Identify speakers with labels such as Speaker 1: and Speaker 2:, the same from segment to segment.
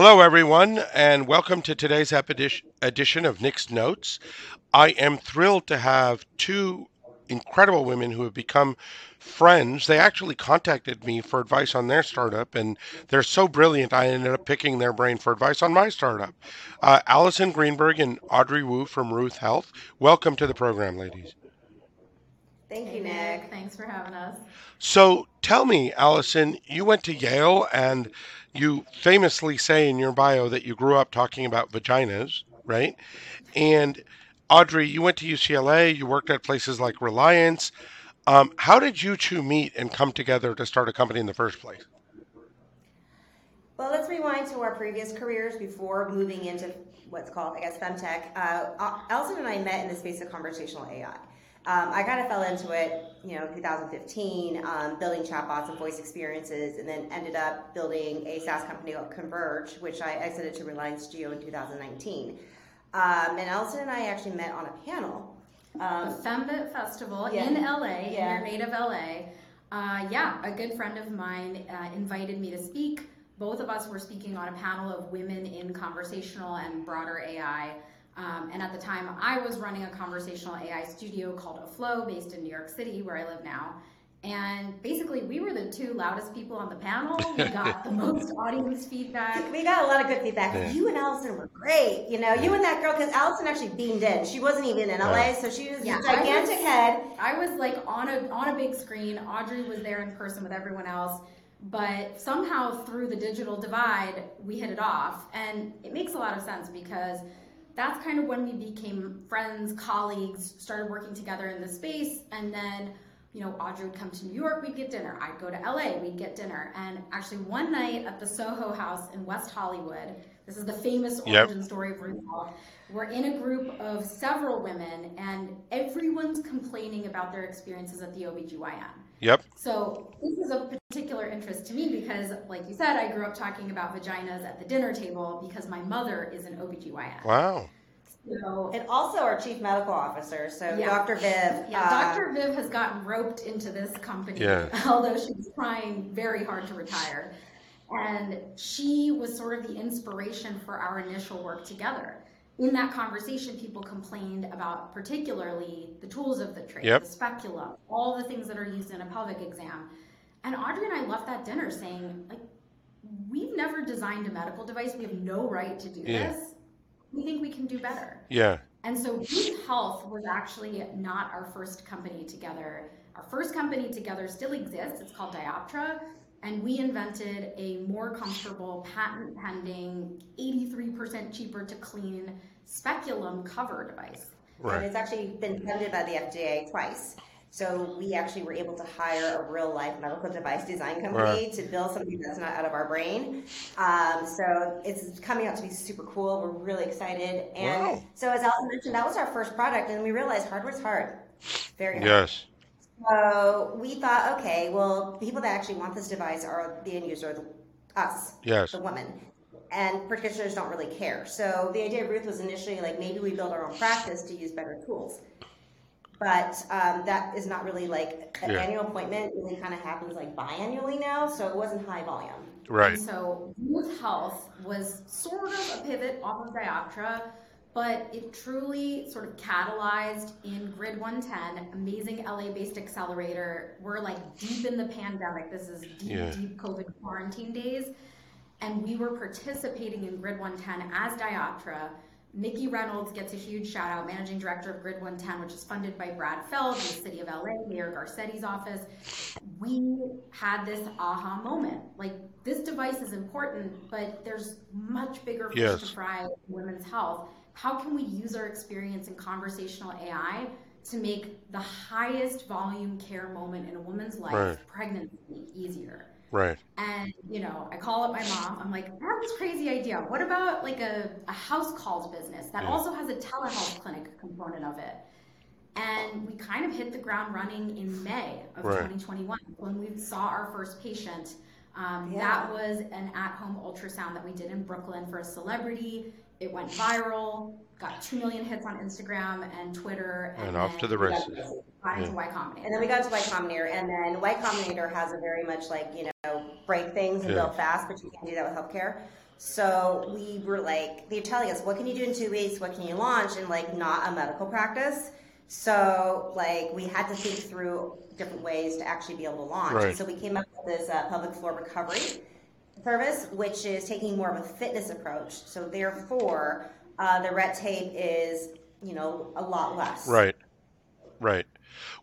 Speaker 1: Hello, everyone, and welcome to today's edition of Nick's Notes. I am thrilled to have two incredible women who have become friends. They actually contacted me for advice on their startup, and they're so brilliant, I ended up picking their brain for advice on my startup. Uh, Allison Greenberg and Audrey Wu from Ruth Health. Welcome to the program, ladies.
Speaker 2: Thank you, Nick. Thanks for having us.
Speaker 1: So tell me, Allison, you went to Yale and you famously say in your bio that you grew up talking about vaginas, right? And Audrey, you went to UCLA, you worked at places like Reliance. Um, how did you two meet and come together to start a company in the first place?
Speaker 2: Well, let's rewind to our previous careers before moving into what's called, I guess, femtech. Uh, Allison and I met in the space of conversational AI. Um, I kind of fell into it, you know, 2015, um, building chatbots and voice experiences, and then ended up building a SaaS company called Converge, which I exited to Reliance Jio in 2019. Um, and Allison and I actually met on a panel.
Speaker 3: Um, the Fembit Festival yeah. in LA, yeah. in your native LA. Uh, yeah, a good friend of mine uh, invited me to speak. Both of us were speaking on a panel of women in conversational and broader AI. Um, and at the time, I was running a conversational AI studio called Aflow, based in New York City, where I live now. And basically, we were the two loudest people on the panel. We got the most audience feedback.
Speaker 2: We got a lot of good feedback. Yeah. You and Allison were great. You know, you and that girl, because Allison actually beamed in. She wasn't even in LA, so she was yeah, a gigantic
Speaker 3: I was,
Speaker 2: head.
Speaker 3: I was like on a on a big screen. Audrey was there in person with everyone else. But somehow through the digital divide, we hit it off. And it makes a lot of sense because that's kind of when we became friends, colleagues, started working together in the space, and then you know, Audrey would come to New York, we'd get dinner. I'd go to LA, we'd get dinner. And actually, one night at the Soho House in West Hollywood, this is the famous origin yep. story of RuPaul. We're in a group of several women, and everyone's complaining about their experiences at the OBGYN.
Speaker 1: Yep.
Speaker 3: So this is of particular interest to me because, like you said, I grew up talking about vaginas at the dinner table because my mother is an OBGYN.
Speaker 1: Wow.
Speaker 2: So, and also our chief medical officer, so yeah. Dr. Viv.
Speaker 3: Yeah, uh, Dr. Viv has gotten roped into this company, yeah. although she's trying very hard to retire. And she was sort of the inspiration for our initial work together. In that conversation, people complained about particularly the tools of the trade, yep. the speculum, all the things that are used in a pelvic exam. And Audrey and I left that dinner saying, like, we've never designed a medical device. We have no right to do yeah. this. We think we can do better.
Speaker 1: Yeah.
Speaker 3: And so Ruth Health was actually not our first company together. Our first company together still exists. It's called Dioptra and we invented a more comfortable, patent pending, 83% cheaper to clean speculum cover device.
Speaker 2: Right. And it's actually been funded by the FDA twice. So we actually were able to hire a real life medical device design company right. to build something that's not out of our brain. Um, so it's coming out to be super cool. We're really excited. And wow. so as Allison mentioned, that was our first product, and we realized hardware's hard. Very hard.
Speaker 1: Yes.
Speaker 2: So we thought, okay, well, the people that actually want this device are the end user, the, us,
Speaker 1: yes.
Speaker 2: the woman. And practitioners don't really care. So the idea of Ruth was initially like maybe we build our own practice to use better tools. But um, that is not really like an yeah. annual appointment. It really kind of happens like biannually now, so it wasn't high volume.
Speaker 1: Right.
Speaker 3: And so Ruth Health was sort of a pivot off of Dioptra but it truly sort of catalyzed in Grid 110, amazing LA based accelerator. We're like deep in the pandemic. This is deep, yeah. deep COVID quarantine days. And we were participating in Grid 110 as Dioptra. Nikki Reynolds gets a huge shout out, managing director of Grid 110, which is funded by Brad Feld, the city of LA, Mayor Garcetti's office. We had this aha moment. Like, this device is important, but there's much bigger fish yes. to fry in women's health how can we use our experience in conversational AI to make the highest volume care moment in a woman's life, right. pregnancy, easier?
Speaker 1: Right.
Speaker 3: And, you know, I call up my mom. I'm like, I have this crazy idea. What about like a, a house calls business that yeah. also has a telehealth clinic component of it? And we kind of hit the ground running in May of right. 2021 when we saw our first patient. Um, yeah. That was an at home ultrasound that we did in Brooklyn for a celebrity. It went viral, got 2 million hits on Instagram and Twitter.
Speaker 1: And, and off to the races.
Speaker 3: Got into Y Combinator.
Speaker 2: And then we got to Y Combinator. And then Y Combinator has a very much like, you know, break things and yeah. build fast, but you can't do that with healthcare. So we were like, they're telling us, what can you do in two weeks? What can you launch? And like, not a medical practice. So like, we had to think through different ways to actually be able to launch.
Speaker 1: Right.
Speaker 2: So we came up with this uh, pelvic floor recovery service, which is taking more of a fitness approach. So therefore, uh, the red tape is, you know, a lot less.
Speaker 1: Right. Right.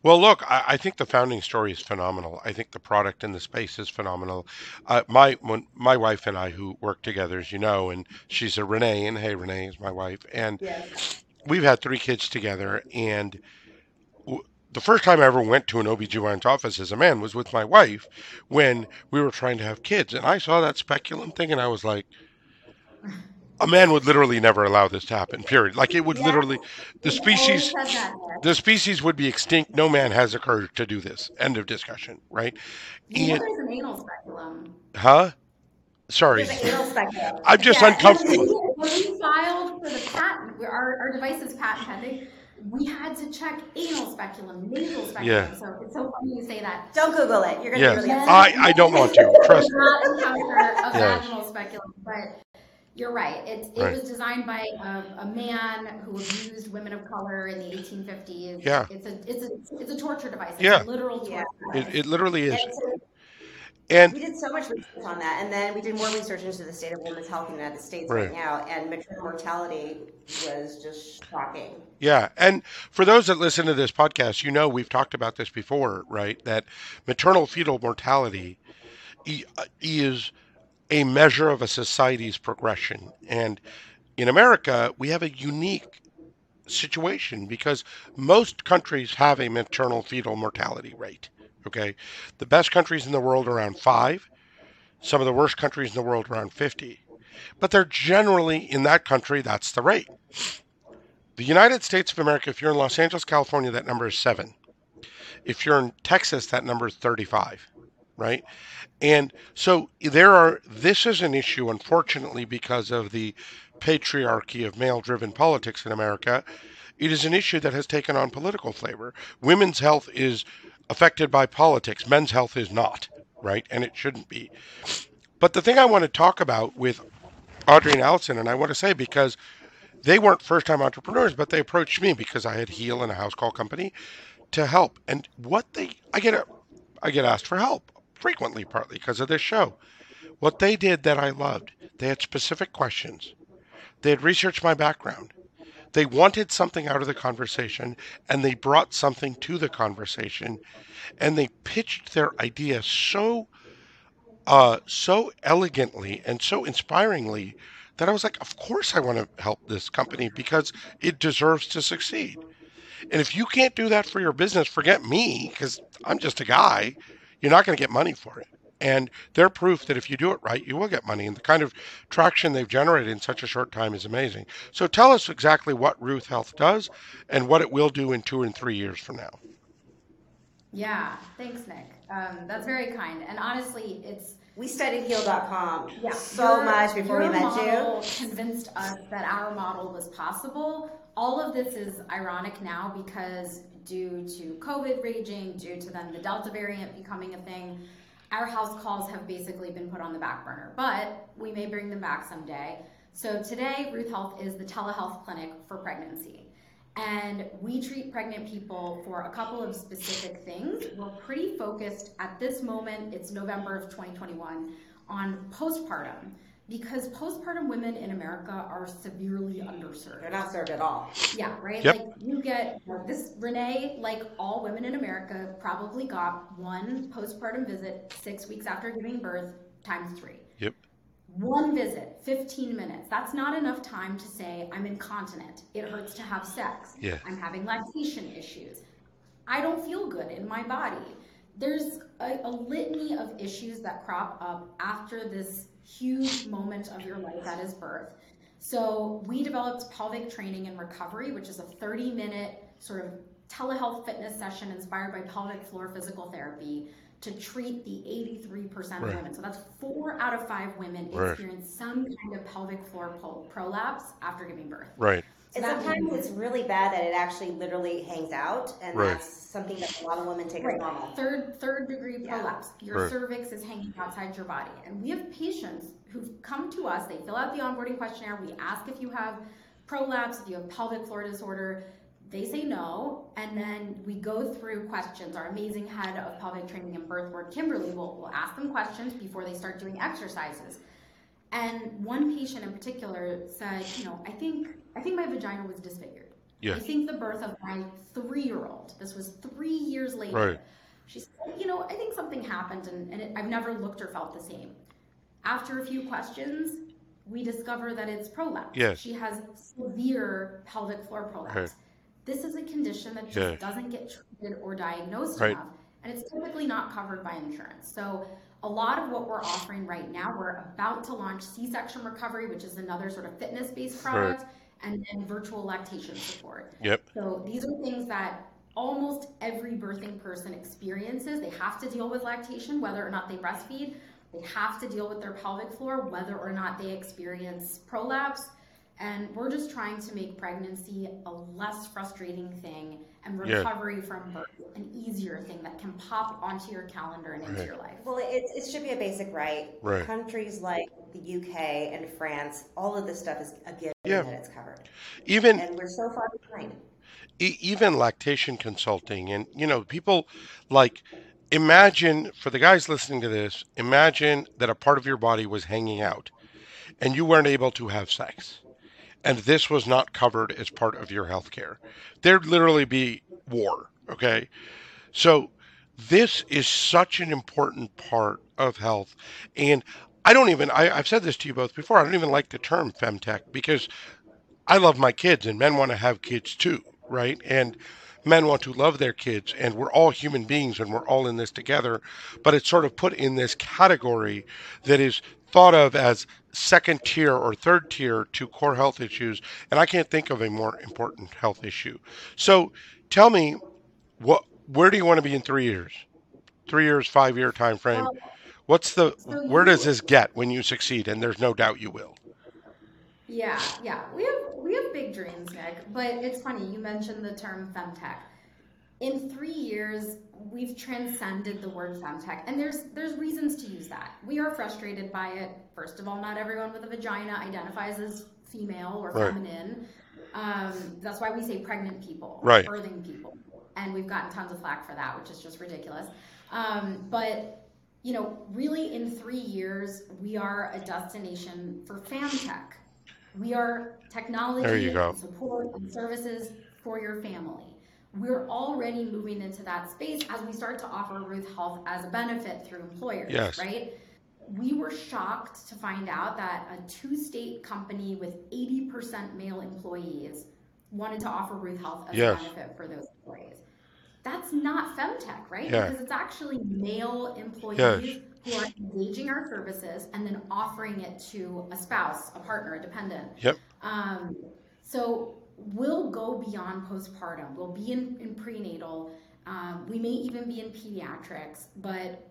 Speaker 1: Well, look, I, I think the founding story is phenomenal. I think the product in the space is phenomenal. Uh, my when, my wife and I, who work together, as you know, and she's a Renee, and hey, Renee is my wife, and
Speaker 2: Yes.
Speaker 1: we've had three kids together. And w- the first time I ever went to an OBGYN's office as a man was with my wife when we were trying to have kids. And I saw that speculum thing, and I was like, a man would literally never allow this to happen, period. Like, it would
Speaker 2: Yeah.
Speaker 1: literally, the species
Speaker 3: said that, Nick.
Speaker 1: the species would be extinct. No man has the courage to do this. End of discussion, right? And,
Speaker 3: there's an anal speculum.
Speaker 1: huh? Sorry.
Speaker 2: An anal speculum.
Speaker 1: I'm just
Speaker 2: Yeah,
Speaker 1: uncomfortable.
Speaker 3: When we filed for the patent, our, our device is patent pending, we had to check anal speculum, nasal speculum.
Speaker 1: Yeah.
Speaker 3: So it's so funny you say that.
Speaker 2: Don't Google it. You're gonna
Speaker 1: Yes.
Speaker 2: be really
Speaker 3: Men-
Speaker 2: upset.
Speaker 1: I- I don't want to. Trust
Speaker 3: did not encounter a
Speaker 1: Yes.
Speaker 3: vaginal speculum, but you're right. It, it
Speaker 1: Right.
Speaker 3: was designed by a, a man who abused women of color in the 1850s.
Speaker 1: Yeah.
Speaker 3: It's a it's a it's a torture device. It's
Speaker 1: Yeah.
Speaker 3: a literal torture
Speaker 2: Yeah.
Speaker 3: device.
Speaker 1: It, it literally is.
Speaker 2: And so
Speaker 1: And
Speaker 2: we did so much research on that, and then we did more research into the state of women's health in the United States right,
Speaker 1: Right.
Speaker 2: now, and maternal mortality was just shocking.
Speaker 1: yeah, and for those that listen to this podcast, you know we've talked about this before, right? That maternal fetal mortality uh, is a measure of a society's progression. And in America, we have a unique situation because most countries have a maternal fetal mortality rate. Okay. The best countries in the world are around five, some of the worst countries in the world around 50. But they're generally in that country, that's the rate. The United States of America, if you're in Los Angeles, California, that number is seven. If you're in Texas, that number is 35, right? And so there are, this is an issue, unfortunately, because of the patriarchy of male driven politics in America. It is an issue that has taken on political flavor. Women's health is affected by politics, men's health is not, right? And it shouldn't be. But the thing I want to talk about with Audrey and Allison, and I want to say because they weren't first time entrepreneurs, but they approached me because I had Heal and a house call company to help. And what they, I get, a, I get asked for help frequently, partly because of this show. What they did that I loved, they had specific questions. They had researched my background. They wanted something out of the conversation and they brought something to the conversation and they pitched their idea so uh, so elegantly and so inspiringly that I was like, of course I want to help this company because it deserves to succeed. And if you can't do that for your business, forget me because I'm just a guy. You're not going to get money for it. And they're proof that if you do it right, you will get money. And the kind of traction they've generated in such a short time is amazing. So tell us exactly what Ruth Health does and what it will do in two and three years from now.
Speaker 3: Yeah, thanks, Nick. Um, that's very kind. And honestly, it's
Speaker 2: We studied heal.com
Speaker 3: yeah,
Speaker 2: so
Speaker 3: your-
Speaker 2: much before we met you.
Speaker 3: Convinced us that our model was possible. All of this is ironic now because due to COVID raging, due to then the Delta variant becoming a thing, our house calls have basically been put on the back burner. But we may bring them back someday. So today, Ruth Health is the telehealth clinic for pregnancy. And we treat pregnant people for a couple of specific things. We're pretty focused at this moment, it's November of 2021, on postpartum because postpartum women in America are severely underserved.
Speaker 2: They're not served at all.
Speaker 3: Yeah, right?
Speaker 1: Yep.
Speaker 3: Like you get this Renee, like all women in America, probably got one postpartum visit six weeks after giving birth times three.
Speaker 1: Yep.
Speaker 3: One visit, 15 minutes. That's not enough time to say, I'm incontinent. It hurts to have sex.
Speaker 1: Yeah.
Speaker 3: I'm having lactation issues. I don't feel good in my body. There's a, a litany of issues that crop up after this huge moment of your life that is birth. So we developed pelvic training and recovery, which is a 30 minute sort of telehealth fitness session inspired by pelvic floor physical therapy to treat the 83% of
Speaker 1: Right.
Speaker 3: women. So that's four out of five women
Speaker 1: Right.
Speaker 3: experience some kind of pelvic floor prolapse after giving birth.
Speaker 1: Right.
Speaker 3: So
Speaker 2: And
Speaker 3: that
Speaker 2: sometimes it's really bad that it actually literally hangs out, and
Speaker 1: Right.
Speaker 2: that's something that a lot of women take as
Speaker 3: Right.
Speaker 2: normal.
Speaker 3: Third third degree
Speaker 2: Yeah.
Speaker 3: prolapse. Your
Speaker 1: Right.
Speaker 3: cervix is hanging outside your body. And we have patients who've come to us, they fill out the onboarding questionnaire, we ask if you have prolapse, if you have pelvic floor disorder. They say no, and then we go through questions. Our amazing head of pelvic training and birth work, Kimberly, will, will ask them questions before they start doing exercises. And one patient in particular said, you know, I think I think my vagina was disfigured.
Speaker 1: Yeah.
Speaker 3: I think the birth of my three-year-old. This was three years later.
Speaker 1: Right.
Speaker 3: She said, you know, I think something happened and, and it, I've never looked or felt the same. After a few questions, we discover that it's prolapse.
Speaker 1: Yes.
Speaker 3: She has severe pelvic floor prolapse.
Speaker 1: Right.
Speaker 3: This is a condition that just
Speaker 1: Yeah.
Speaker 3: doesn't get treated or diagnosed
Speaker 1: Right.
Speaker 3: enough, and it's typically not covered by insurance. So a lot of what we're offering right now, we're about to launch C-section recovery, which is another sort of fitness-based
Speaker 1: Right.
Speaker 3: product, and then virtual lactation support.
Speaker 1: Yep.
Speaker 3: So these are things that almost every birthing person experiences. They have to deal with lactation, whether or not they breastfeed. They have to deal with their pelvic floor, whether or not they experience prolapse. And we're just trying to make pregnancy a less frustrating thing and
Speaker 1: Yeah.
Speaker 3: recovery from birth an easier thing that can pop onto your calendar and into
Speaker 1: Right.
Speaker 3: your life.
Speaker 2: Well, it, it should be a basic right.
Speaker 1: Right.
Speaker 2: Countries like the UK and France, all of this stuff is a given
Speaker 1: Yeah.
Speaker 2: that it's covered,
Speaker 1: Even
Speaker 2: and we're so far behind.
Speaker 1: e- even lactation consulting and you know people like imagine for the guys listening to this imagine that a part of your body was hanging out and you weren't able to have sex and this was not covered as part of your health care there'd literally be war okay so this is such an important part of health and i don't even I, i've said this to you both before i don't even like the term femtech because I love my kids, and men want to have kids too, right? And men want to love their kids, and we're all human beings, and we're all in this together. But it's sort of put in this category that is thought of as second tier or third tier to core health issues, and I can't think of a more important health issue. So, tell me, what, where do you want to be in three years? Three years, five year time frame.
Speaker 3: Um,
Speaker 1: What's the where does this get when you succeed? And there's no doubt you will.
Speaker 3: Yeah, yeah. We have we have big dreams, Nick. But it's funny, you mentioned the term femtech. In three years, we've transcended the word femtech, and there's there's reasons to use that. We are frustrated by it. First of all, not everyone with a vagina identifies as female or
Speaker 1: Right.
Speaker 3: feminine. Um, that's why we say pregnant people,
Speaker 1: Right.
Speaker 3: birthing people, and we've gotten tons of flack for that, which is just ridiculous. Um, but you know, really, in three years, we are a destination for femtech. We are technology
Speaker 1: There you go.
Speaker 3: and support and services for your family. We're already moving into that space as we start to offer Ruth Health as a benefit through employers,
Speaker 1: Yes.
Speaker 3: right? We were shocked to find out that a two state company with 80% male employees wanted to offer Ruth Health as
Speaker 1: Yes.
Speaker 3: a benefit for those employees. That's not femtech, right?
Speaker 1: Yeah.
Speaker 3: Because it's actually male employees
Speaker 1: Yes.
Speaker 3: Who are engaging our services and then offering it to a spouse, a partner, a dependent.
Speaker 1: Yep.
Speaker 3: Um, so we'll go beyond postpartum. We'll be in, in prenatal. Um, we may even be in pediatrics, but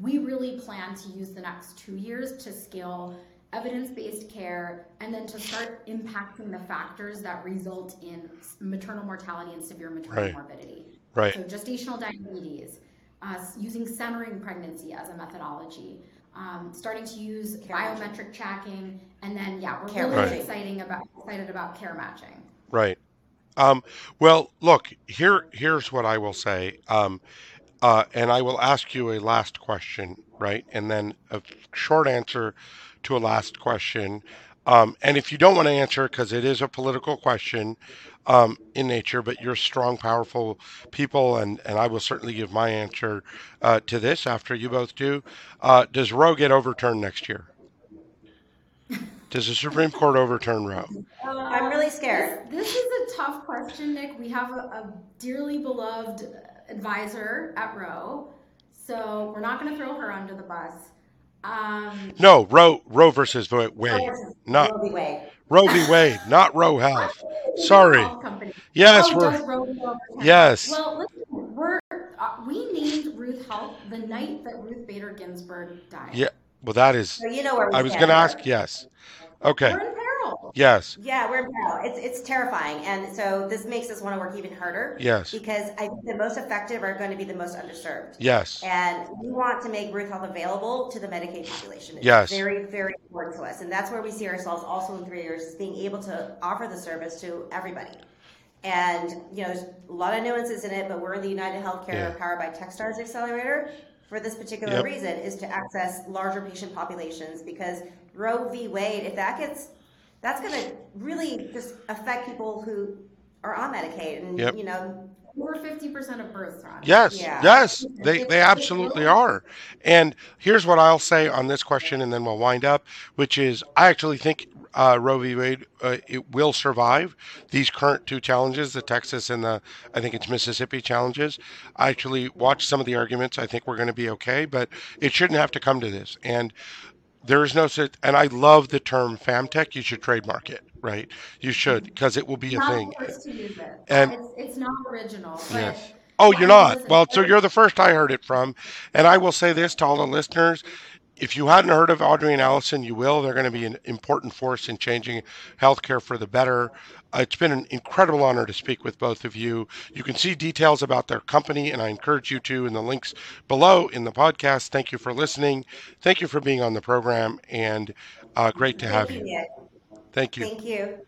Speaker 3: we really plan to use the next two years to scale evidence-based care and then to start impacting the factors that result in maternal mortality and severe maternal
Speaker 1: Right.
Speaker 3: morbidity.
Speaker 1: Right.
Speaker 3: So gestational diabetes, uh, using centering pregnancy as a methodology, um, starting to use
Speaker 2: Care matching.
Speaker 3: biometric tracking, and then yeah, we're
Speaker 2: Care
Speaker 3: really
Speaker 1: matching.
Speaker 3: exciting about excited about care matching.
Speaker 1: Right. Um, well, look, here here's what I will say. Um, uh, and I will ask you a last question, right? And then a short answer to a last question. Um, and if you don't want to answer, because it is a political question um, in nature, but you're strong, powerful people, and, and I will certainly give my answer uh, to this after you both do. Uh, does Roe get overturned next year? Does the Supreme Court overturn Roe?
Speaker 2: I'm really scared.
Speaker 3: This, this is a tough question, Nick. We have a, a dearly beloved advisor at Roe, so we're not going to throw her under the bus. Um,
Speaker 1: No, Roe Roe versus Wa- Wade, not
Speaker 2: Roe v. Wade.
Speaker 1: Roe v. Wade, not Roe Health. Sorry. Yes,
Speaker 3: oh,
Speaker 1: we're
Speaker 3: Roe
Speaker 1: yes.
Speaker 3: Well, listen, we're uh, we named Ruth Health the night that Ruth Bader Ginsburg died.
Speaker 1: Yeah. Well, that is.
Speaker 2: So you know where we
Speaker 1: I was going to ask. Yes. Okay.
Speaker 3: We're in peril.
Speaker 1: Yes.
Speaker 2: Yeah, we're. It's it's terrifying, and so this makes us want to work even harder.
Speaker 1: Yes.
Speaker 2: Because I think the most effective are going to be the most underserved.
Speaker 1: Yes.
Speaker 2: And we want to make Ruth Health available to the Medicaid population. It's
Speaker 1: Yes.
Speaker 2: very, very important to us. And that's where we see ourselves also in three years being able to offer the service to everybody. And, you know, there's a lot of nuances in it, but we're the United Healthcare
Speaker 1: Yeah.
Speaker 2: Powered by Techstars Accelerator for this particular
Speaker 1: Yep.
Speaker 2: reason is to access larger patient populations because Roe v. Wade, if that gets, that's going to really just affect people who are on Medicaid and,
Speaker 1: Yep.
Speaker 2: you know,
Speaker 3: Over 50% of births, Ron.
Speaker 1: Yes,
Speaker 2: Yeah.
Speaker 1: yes, they, they absolutely are. And here's what I'll say on this question, and then we'll wind up, which is I actually think uh, Roe v. Wade uh, it will survive these current two challenges, the Texas and the I think it's Mississippi challenges. I actually watched some of the arguments. I think we're going to be okay, but it shouldn't have to come to this. And there is no such, and I love the term femtech. You should trademark it, right? You should because it will be a
Speaker 3: Not
Speaker 1: thing.
Speaker 3: use it.
Speaker 1: And-
Speaker 3: it's, it's not original.
Speaker 1: Yes. Oh, you're not. Well, so you're the first I heard it from. And I will say this to all the listeners. If you hadn't heard of Audrey and Allison, you will. They're going to be an important force in changing healthcare for the better. Uh, It's been an incredible honor to speak with both of you. You can see details about their company, and I encourage you to in the links below in the podcast. Thank you for listening. Thank you for being on the program, and uh, great to have you.
Speaker 2: you.
Speaker 1: Thank you.
Speaker 2: Thank you.